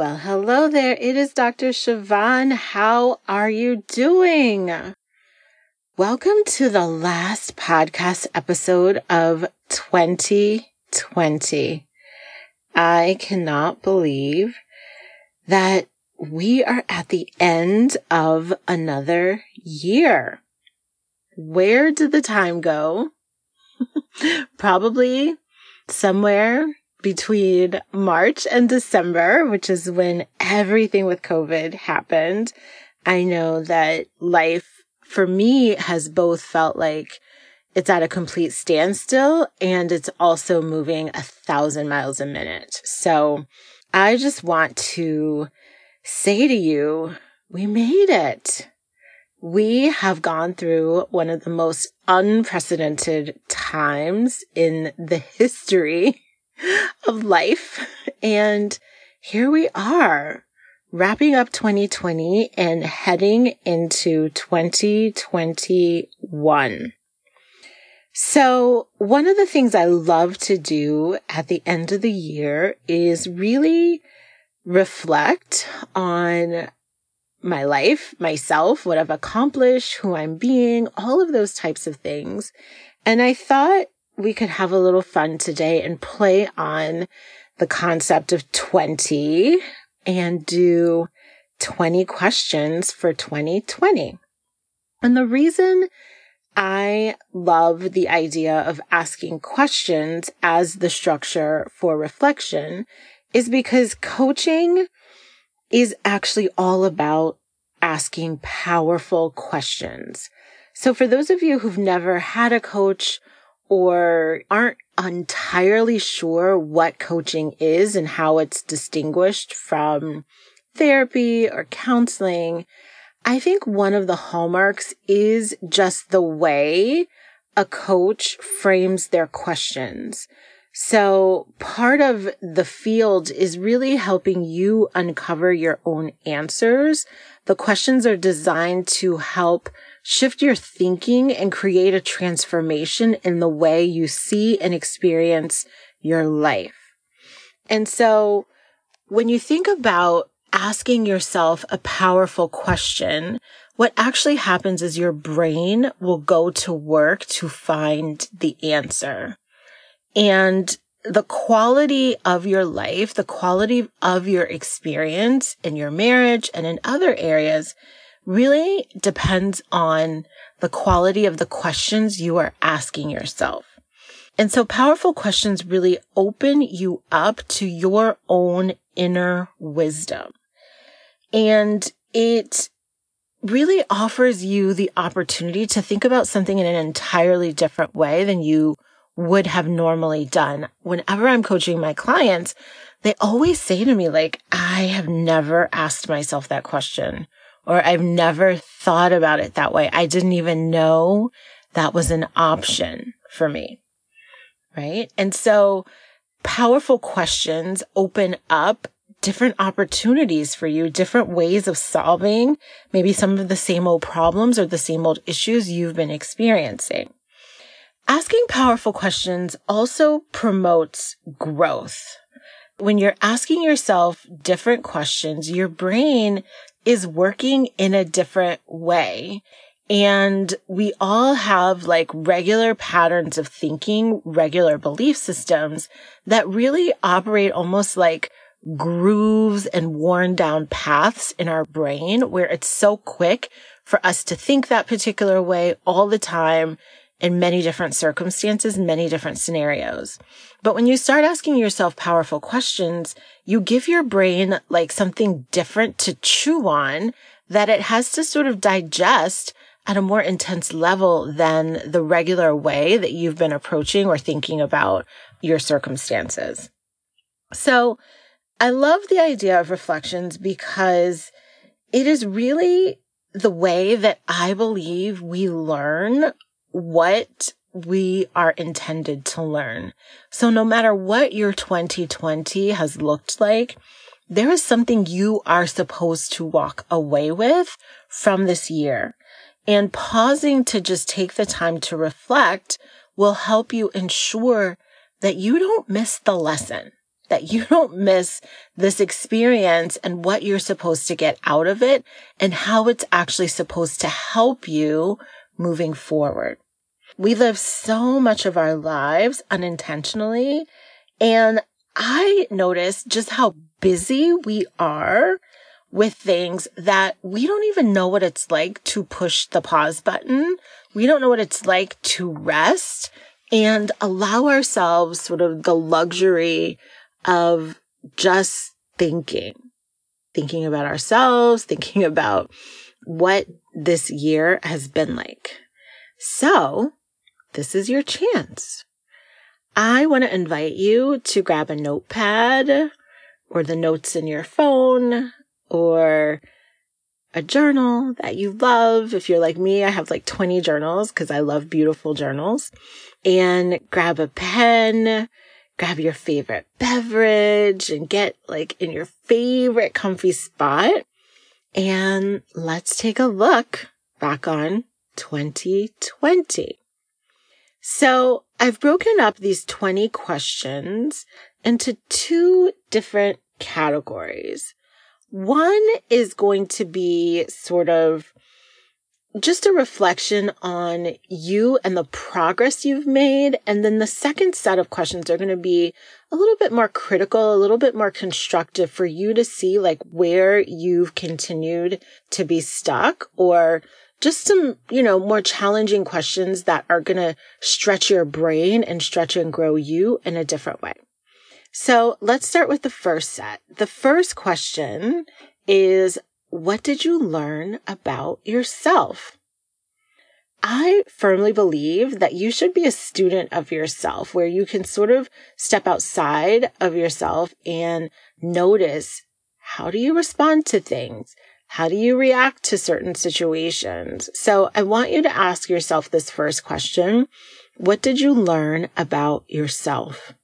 Well, hello there. It is Dr. Siobhan. How are you doing? Welcome to the last podcast episode of 2020. I cannot believe that we are at the end of another year. Where did the time go? Probably somewhere between March and December, which is when everything with COVID happened. I know that life for me has both felt like it's at a complete standstill and it's also moving a thousand miles a minute. So I just want to say to you, we made it. We have gone through one of the most unprecedented times in the history of life. And here we are wrapping up 2020 and heading into 2021. So one of the things I love to do at the end of the year is really reflect on my life, myself, what I've accomplished, who I'm being, all of those types of things. And I thought we could have a little fun today and play on the concept of 20 and do 20 questions for 2020. And the reason I love the idea of asking questions as the structure for reflection is because coaching is actually all about asking powerful questions. So for those of you who've never had a coach or aren't entirely sure what coaching is and how it's distinguished from therapy or counseling, I think one of the hallmarks is just the way a coach frames their questions. So part of the field is really helping you uncover your own answers. The questions are designed to help shift your thinking and create a transformation in the way you see and experience your life. And so when you think about asking yourself a powerful question, what actually happens is your brain will go to work to find the answer. And the quality of your life, the quality of your experience in your marriage and in other areas really depends on the quality of the questions you are asking yourself. And so powerful questions really open you up to your own inner wisdom. And it really offers you the opportunity to think about something in an entirely different way than you would have normally done. Whenever I'm coaching my clients, they always say to me, like, I have never asked myself that question or I've never thought about it that way. I didn't even know that was an option for me. Right. And so powerful questions open up different opportunities for you, different ways of solving maybe some of the same old problems or the same old issues you've been experiencing. Asking powerful questions also promotes growth. When you're asking yourself different questions, your brain is working in a different way. And we all have like regular patterns of thinking, regular belief systems that really operate almost like grooves and worn down paths in our brain where it's so quick for us to think that particular way all the time in many different circumstances, many different scenarios. But when you start asking yourself powerful questions, you give your brain like something different to chew on that it has to sort of digest at a more intense level than the regular way that you've been approaching or thinking about your circumstances. So I love the idea of reflections because it is really the way that I believe we learn what we are intended to learn. So no matter what your 2020 has looked like, there is something you are supposed to walk away with from this year. And pausing to just take the time to reflect will help you ensure that you don't miss the lesson, that you don't miss this experience and what you're supposed to get out of it and how it's actually supposed to help you moving forward. We live so much of our lives unintentionally. And I notice just how busy we are with things that we don't even know what it's like to push the pause button. We don't know what it's like to rest and allow ourselves sort of the luxury of just thinking, thinking about ourselves, thinking about what this year has been like. So this is your chance. I want to invite you to grab a notepad or the notes in your phone or a journal that you love. If you're like me, I have like 20 journals because I love beautiful journals. And grab a pen, grab your favorite beverage and get like in your favorite comfy spot. And let's take a look back on 2020. So I've broken up these 20 questions into two different categories. One is going to be sort of just a reflection on you and the progress you've made. And then the second set of questions are going to be a little bit more critical, a little bit more constructive for you to see like where you've continued to be stuck or just some, you know, more challenging questions that are going to stretch your brain and stretch and grow you in a different way. So let's start with the first set. The first question is, what did you learn about yourself? I firmly believe that you should be a student of yourself where you can sort of step outside of yourself and notice how do you respond to things? How do you react to certain situations? So I want you to ask yourself this first question. What did you learn about yourself?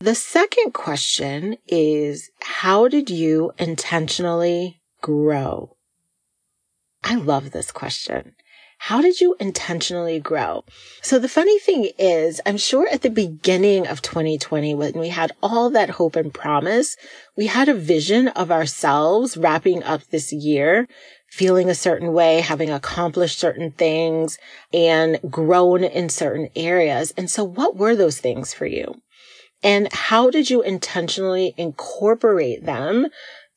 The second question is, how did you intentionally grow? I love this question. How did you intentionally grow? So the funny thing is, I'm sure at the beginning of 2020, when we had all that hope and promise, we had a vision of ourselves wrapping up this year, feeling a certain way, having accomplished certain things and grown in certain areas. And so what were those things for you? And how did you intentionally incorporate them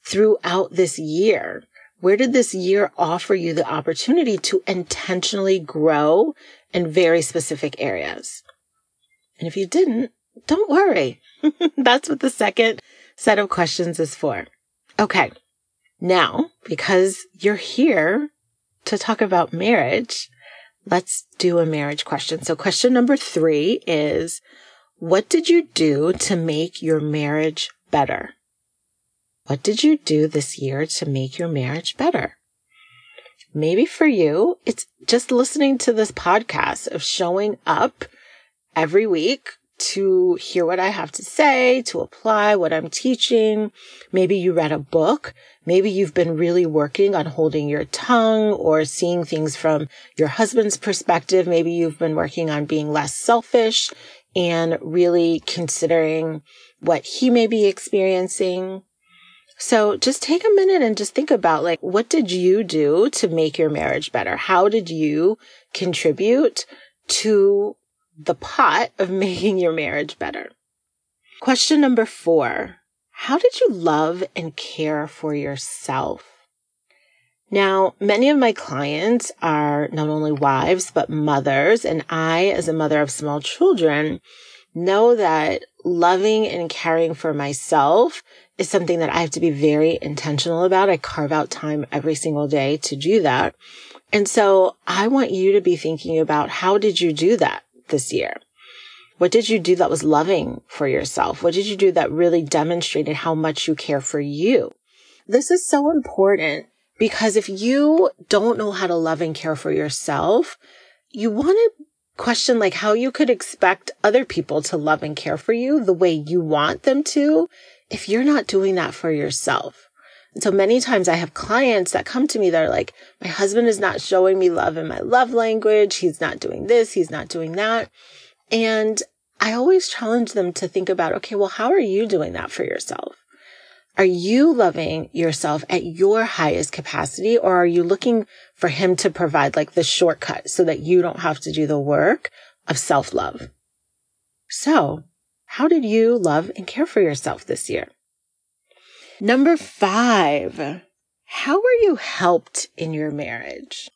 throughout this year? Where did this year offer you the opportunity to intentionally grow in very specific areas? And if you didn't, don't worry. That's what the second set of questions is for. Okay. Now, because you're here to talk about marriage, let's do a marriage question. So question number three is, what did you do to make your marriage better? What did you do this year to make your marriage better? Maybe for you, it's just listening to this podcast of showing up every week to hear what I have to say, to apply what I'm teaching. Maybe you read a book. Maybe you've been really working on holding your tongue or seeing things from your husband's perspective. Maybe you've been working on being less selfish and really considering what he may be experiencing. So just take a minute and just think about like, what did you do to make your marriage better? How did you contribute to the pot of making your marriage better? Question number four. How did you love and care for yourself? Now, many of my clients are not only wives, but mothers. And I, as a mother of small children, know that loving and caring for myself is something that I have to be very intentional about. I carve out time every single day to do that. And so I want you to be thinking about how did you do that this year? What did you do that was loving for yourself? What did you do that really demonstrated how much you care for you? This is so important because if you don't know how to love and care for yourself, you want to question like how you could expect other people to love and care for you the way you want them to if you're not doing that for yourself. And so many times I have clients that come to me that are like, my husband is not showing me love in my love language. He's not doing this. He's not doing that. And I always challenge them to think about, okay, well, how are you doing that for yourself? Are you loving yourself at your highest capacity or are you looking for him to provide like the shortcut so that you don't have to do the work of self love? So how did you love and care for yourself this year? Number five, how were you helped in your marriage?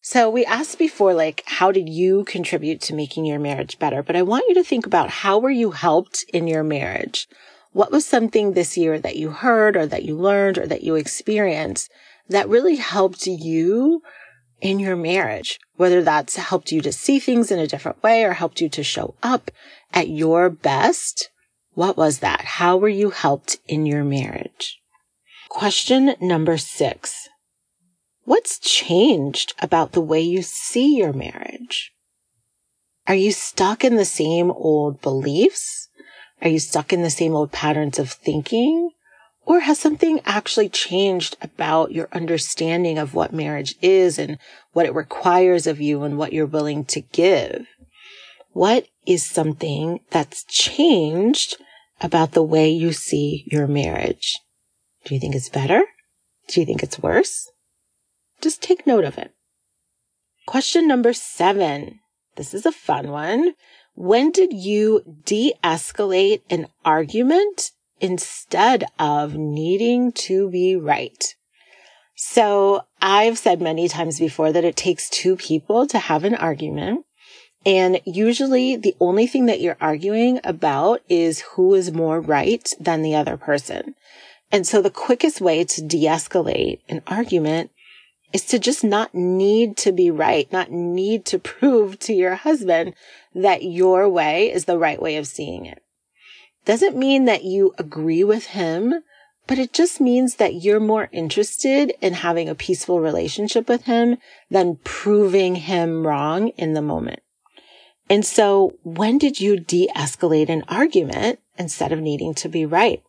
So we asked before, like, how did you contribute to making your marriage better? But I want you to think about how were you helped in your marriage? What was something this year that you heard or that you learned or that you experienced that really helped you in your marriage? Whether that's helped you to see things in a different way or helped you to show up at your best. What was that? How were you helped in your marriage? Question number six. What's changed about the way you see your marriage? Are you stuck in the same old beliefs? Are you stuck in the same old patterns of thinking? Or has something actually changed about your understanding of what marriage is and what it requires of you and what you're willing to give? What is something that's changed about the way you see your marriage? Do you think it's better? Do you think it's worse? Just take note of it. Question number seven. This is a fun one. When did you de escalate an argument instead of needing to be right? So I've said many times before that it takes two people to have an argument. And usually the only thing that you're arguing about is who is more right than the other person. And so the quickest way to de-escalate an argument is to just not need to be right, not need to prove to your husband that your way is the right way of seeing it. Doesn't mean that you agree with him, but it just means that you're more interested in having a peaceful relationship with him than proving him wrong in the moment. And so when did you de-escalate an argument instead of needing to be right?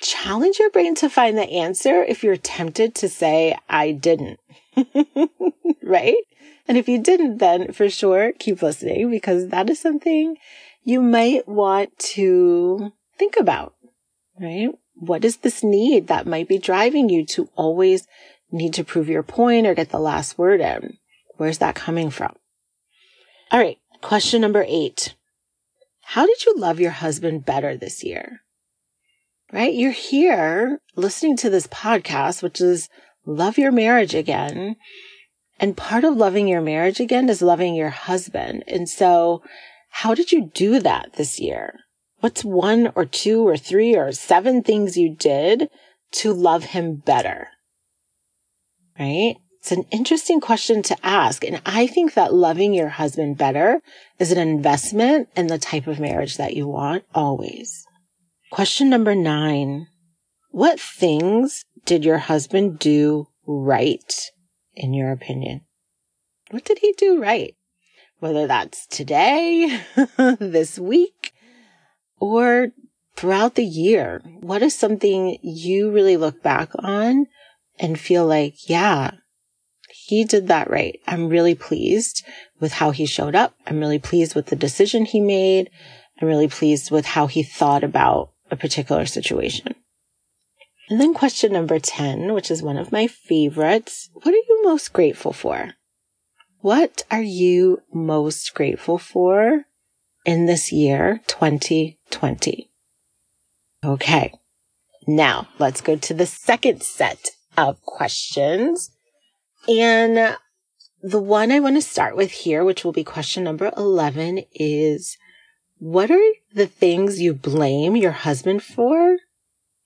challenge your brain to find the answer if you're tempted to say, I didn't. right? And if you didn't, then for sure keep listening because that is something you might want to think about, right? What is this need that might be driving you to always need to prove your point or get the last word in? Where's that coming from? All right. Question number eight. How did you love your husband better this year? right? You're here listening to this podcast, which is love your marriage again. And part of loving your marriage again is loving your husband. And so how did you do that this year? What's one or two or three or seven things you did to love him better? Right? It's an interesting question to ask. And I think that loving your husband better is an investment in the type of marriage that you want always. Question number nine. What things did your husband do right, in your opinion? What did he do right? Whether that's today, this week, or throughout the year. What is something you really look back on and feel like, yeah, he did that right. I'm really pleased with how he showed up. I'm really pleased with the decision he made. I'm really pleased with how he thought about a particular situation. And then question number 10, which is one of my favorites. What are you most grateful for? What are you most grateful for in this year, 2020? Okay. Now let's go to the second set of questions. And the one I want to start with here, which will be question number 11 is what are the things you blame your husband for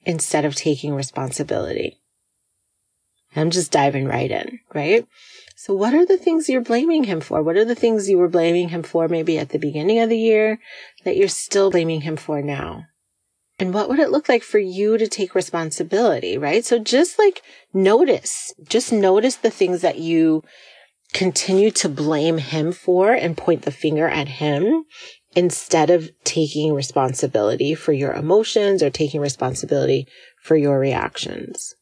instead of taking responsibility? I'm just diving right in, right? So what are the things you're blaming him for? What are the things you were blaming him for maybe at the beginning of the year that you're still blaming him for now? And what would it look like for you to take responsibility, right? So just like notice, just notice the things that you continue to blame him for and point the finger at him instead of taking responsibility for your emotions or taking responsibility for your reactions.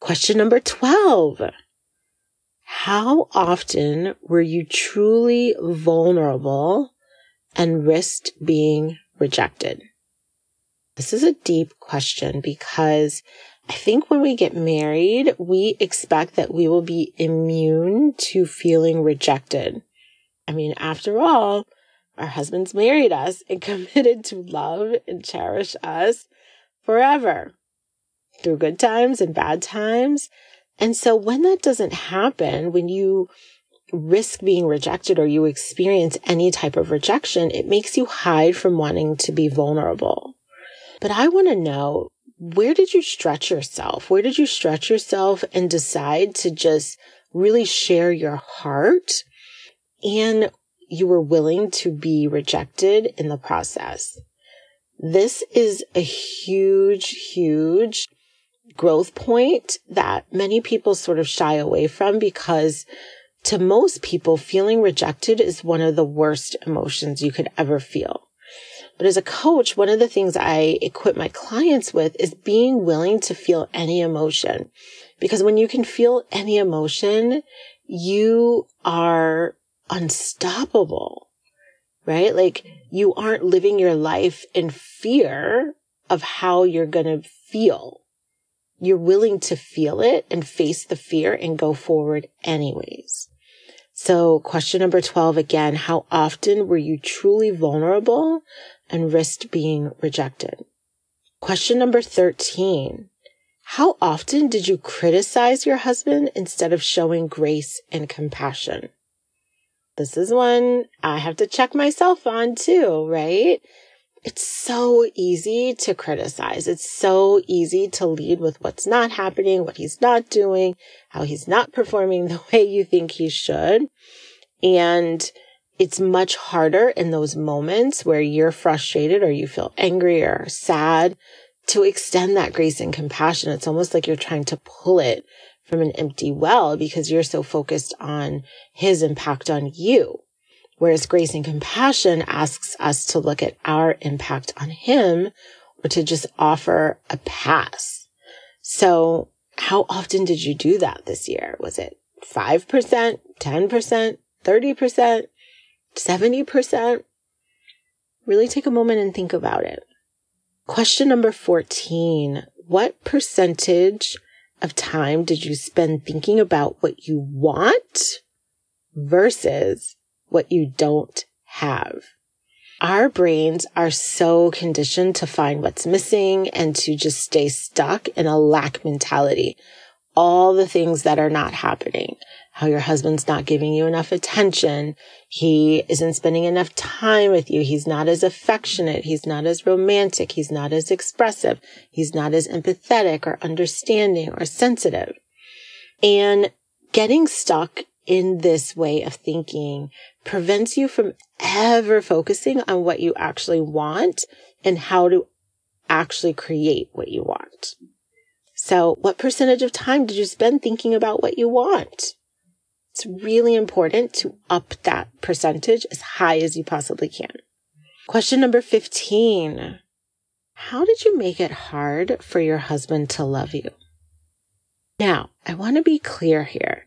Question number 12. How often were you truly vulnerable and risked being rejected? This is a deep question because I think when we get married, we expect that we will be immune to feeling rejected. I mean, after all, our husbands married us and committed to love and cherish us forever through good times and bad times. And so when that doesn't happen, when you risk being rejected or you experience any type of rejection, it makes you hide from wanting to be vulnerable. But I want to know where did you stretch yourself? Where did you stretch yourself and decide to just really share your heart? And you were willing to be rejected in the process. This is a huge, huge growth point that many people sort of shy away from because to most people, feeling rejected is one of the worst emotions you could ever feel. But as a coach, one of the things I equip my clients with is being willing to feel any emotion. Because when you can feel any emotion, you are unstoppable, right? Like you aren't living your life in fear of how you're going to feel. You're willing to feel it and face the fear and go forward anyways. So question number 12 again, how often were you truly vulnerable and risked being rejected? Question number 13. How often did you criticize your husband instead of showing grace and compassion? This is one I have to check myself on too, right? It's so easy to criticize. It's so easy to lead with what's not happening, what he's not doing, how he's not performing the way you think he should. And it's much harder in those moments where you're frustrated or you feel angry or sad to extend that grace and compassion. It's almost like you're trying to pull it from an empty well because you're so focused on his impact on you. Whereas grace and compassion asks us to look at our impact on him or to just offer a pass. So how often did you do that this year? Was it 5%, 10%, 30%, 70%? Really take a moment and think about it. Question number 14. What percentage of time did you spend thinking about what you want versus what you don't have? Our brains are so conditioned to find what's missing and to just stay stuck in a lack mentality. All the things that are not happening how your husband's not giving you enough attention. He isn't spending enough time with you. He's not as affectionate. He's not as romantic. He's not as expressive. He's not as empathetic or understanding or sensitive. And getting stuck in this way of thinking prevents you from ever focusing on what you actually want and how to actually create what you want. So what percentage of time did you spend thinking about what you want? It's really important to up that percentage as high as you possibly can. Question number 15. How did you make it hard for your husband to love you? Now, I want to be clear here.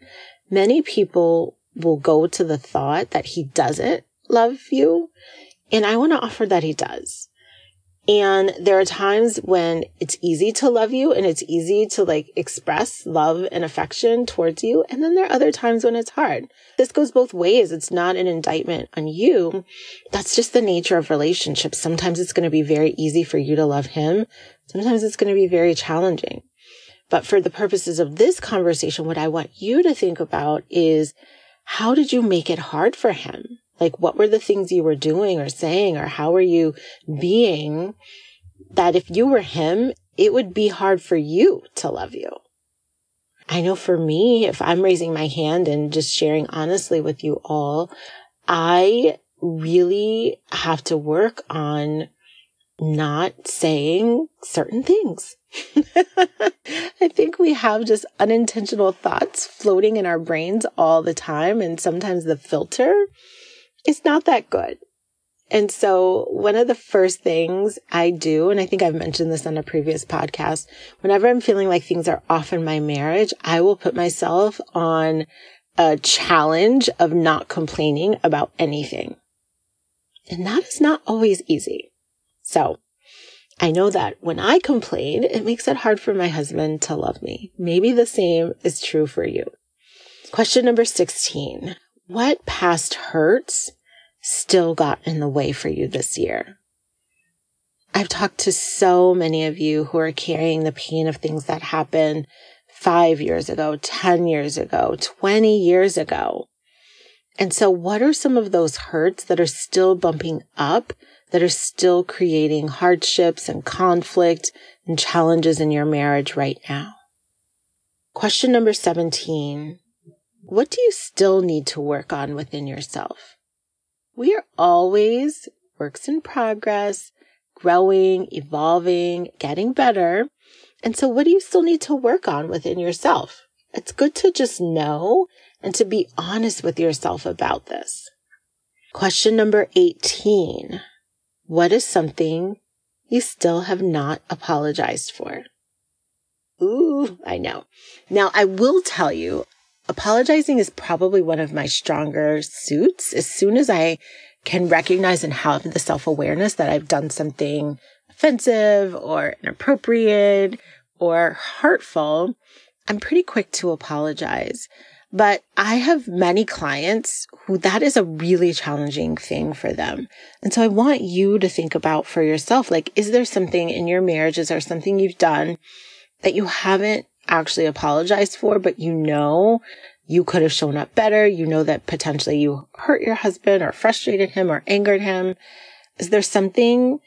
Many people will go to the thought that he doesn't love you. And I want to offer that he does. And there are times when it's easy to love you and it's easy to like express love and affection towards you. And then there are other times when it's hard. This goes both ways. It's not an indictment on you. That's just the nature of relationships. Sometimes it's going to be very easy for you to love him. Sometimes it's going to be very challenging. But for the purposes of this conversation, what I want you to think about is how did you make it hard for him? Like, what were the things you were doing or saying, or how were you being that if you were him, it would be hard for you to love you? I know for me, if I'm raising my hand and just sharing honestly with you all, I really have to work on not saying certain things. I think we have just unintentional thoughts floating in our brains all the time. And sometimes the filter is not that good. And so one of the first things I do, and I think I've mentioned this on a previous podcast, whenever I'm feeling like things are off in my marriage, I will put myself on a challenge of not complaining about anything. And that is not always easy. So I know that when I complain, it makes it hard for my husband to love me. Maybe the same is true for you. Question number 16. What past hurts still got in the way for you this year? I've talked to so many of you who are carrying the pain of things that happened five years ago, 10 years ago, 20 years ago. And so what are some of those hurts that are still bumping up, that are still creating hardships and conflict and challenges in your marriage right now? Question number 17. What do you still need to work on within yourself? We are always works in progress, growing, evolving, getting better. And so what do you still need to work on within yourself? It's good to just know and to be honest with yourself about this. Question number 18. What is something you still have not apologized for? Ooh, I know. Now I will tell you, apologizing is probably one of my stronger suits. As soon as I can recognize and have the self awareness that I've done something offensive or inappropriate or hurtful, I'm pretty quick to apologize. But I have many clients who that is a really challenging thing for them. And so I want you to think about for yourself, like, is there something in your marriage? Is there something you've done that you haven't actually apologized for, but you know you could have shown up better. You know that potentially you hurt your husband or frustrated him or angered him. Is there something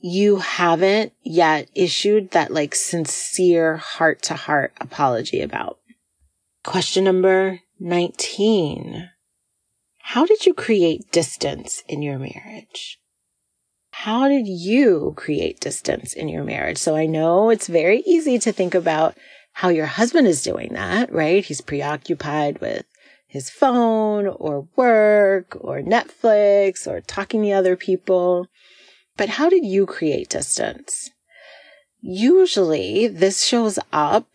you haven't yet issued that like sincere heart to heart apology about? Question number 19. How did you create distance in your marriage? How did you create distance in your marriage? So I know it's very easy to think about how your husband is doing that, right? He's preoccupied with his phone or work or Netflix or talking to other people. But how did you create distance? Usually this shows up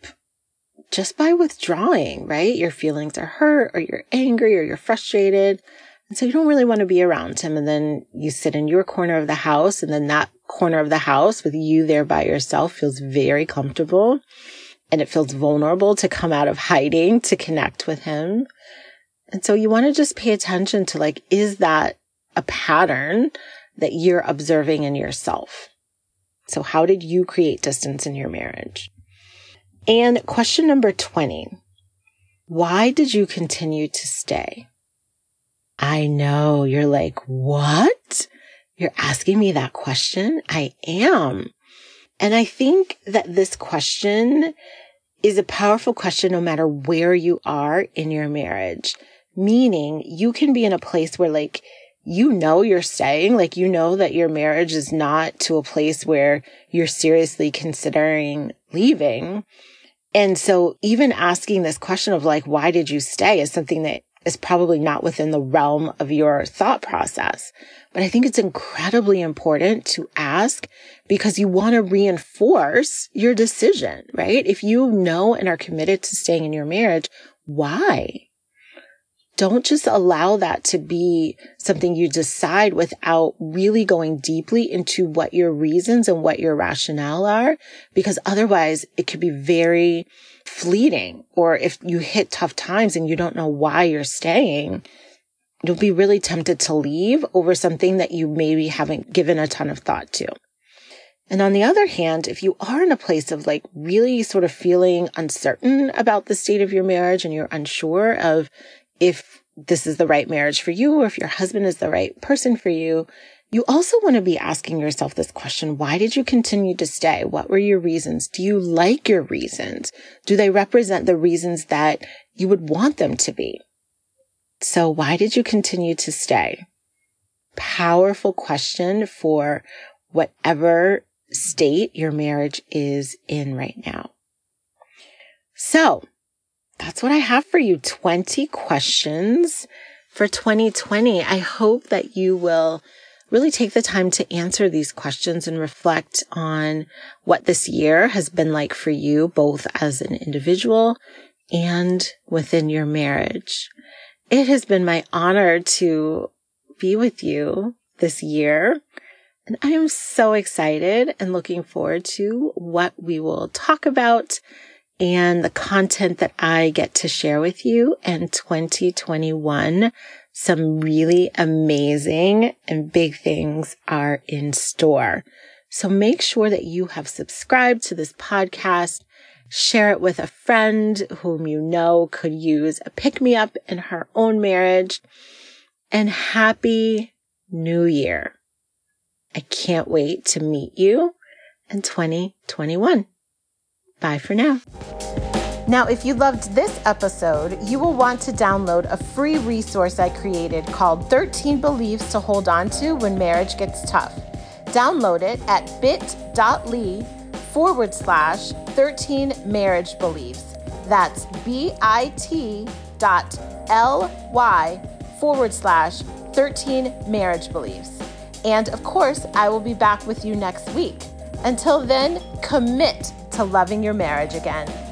just by withdrawing, right? Your feelings are hurt or you're angry or you're frustrated. And so you don't really want to be around him. And then you sit in your corner of the house and then that corner of the house with you there by yourself feels very comfortable and it feels vulnerable to come out of hiding to connect with him. And so you want to just pay attention to like, is that a pattern that you're observing in yourself? So how did you create distance in your marriage? And question number 20. Why did you continue to stay? I know you're like, what? You're asking me that question? I am. And I think that this question is a powerful question no matter where you are in your marriage. Meaning you can be in a place where like, you know you're staying, like you know that your marriage is not to a place where you're seriously considering leaving. And so even asking this question of like, why did you stay is something that is probably not within the realm of your thought process. But I think it's incredibly important to ask because you want to reinforce your decision, right? If you know and are committed to staying in your marriage, why? Don't just allow that to be something you decide without really going deeply into what your reasons and what your rationale are, because otherwise it could be very fleeting. Or if you hit tough times and you don't know why you're staying, you'll be really tempted to leave over something that you maybe haven't given a ton of thought to. And on the other hand, if you are in a place of like really sort of feeling uncertain about the state of your marriage and you're unsure of if this is the right marriage for you or if your husband is the right person for you, You also want to be asking yourself this question. Why did you continue to stay? What were your reasons? Do you like your reasons? Do they represent the reasons that you would want them to be? So why did you continue to stay? Powerful question for whatever state your marriage is in right now. So that's what I have for you. 20 questions for 2020. I hope that you will really take the time to answer these questions and reflect on what this year has been like for you, both as an individual and within your marriage. It has been my honor to be with you this year. And I am so excited and looking forward to what we will talk about and the content that I get to share with you in 2021 some really amazing and big things are in store. So make sure that you have subscribed to this podcast. Share it with a friend whom you know could use a pick me up in her own marriage. And happy new year. I can't wait to meet you in 2021. Bye for now. Now, if you loved this episode, you will want to download a free resource I created called 13 Beliefs to Hold On to When Marriage Gets Tough. Download it at bit.ly forward slash 13 marriage beliefs. That's bit dot ly forward slash 13 marriage beliefs. And of course, I will be back with you next week. Until then, commit to loving your marriage again.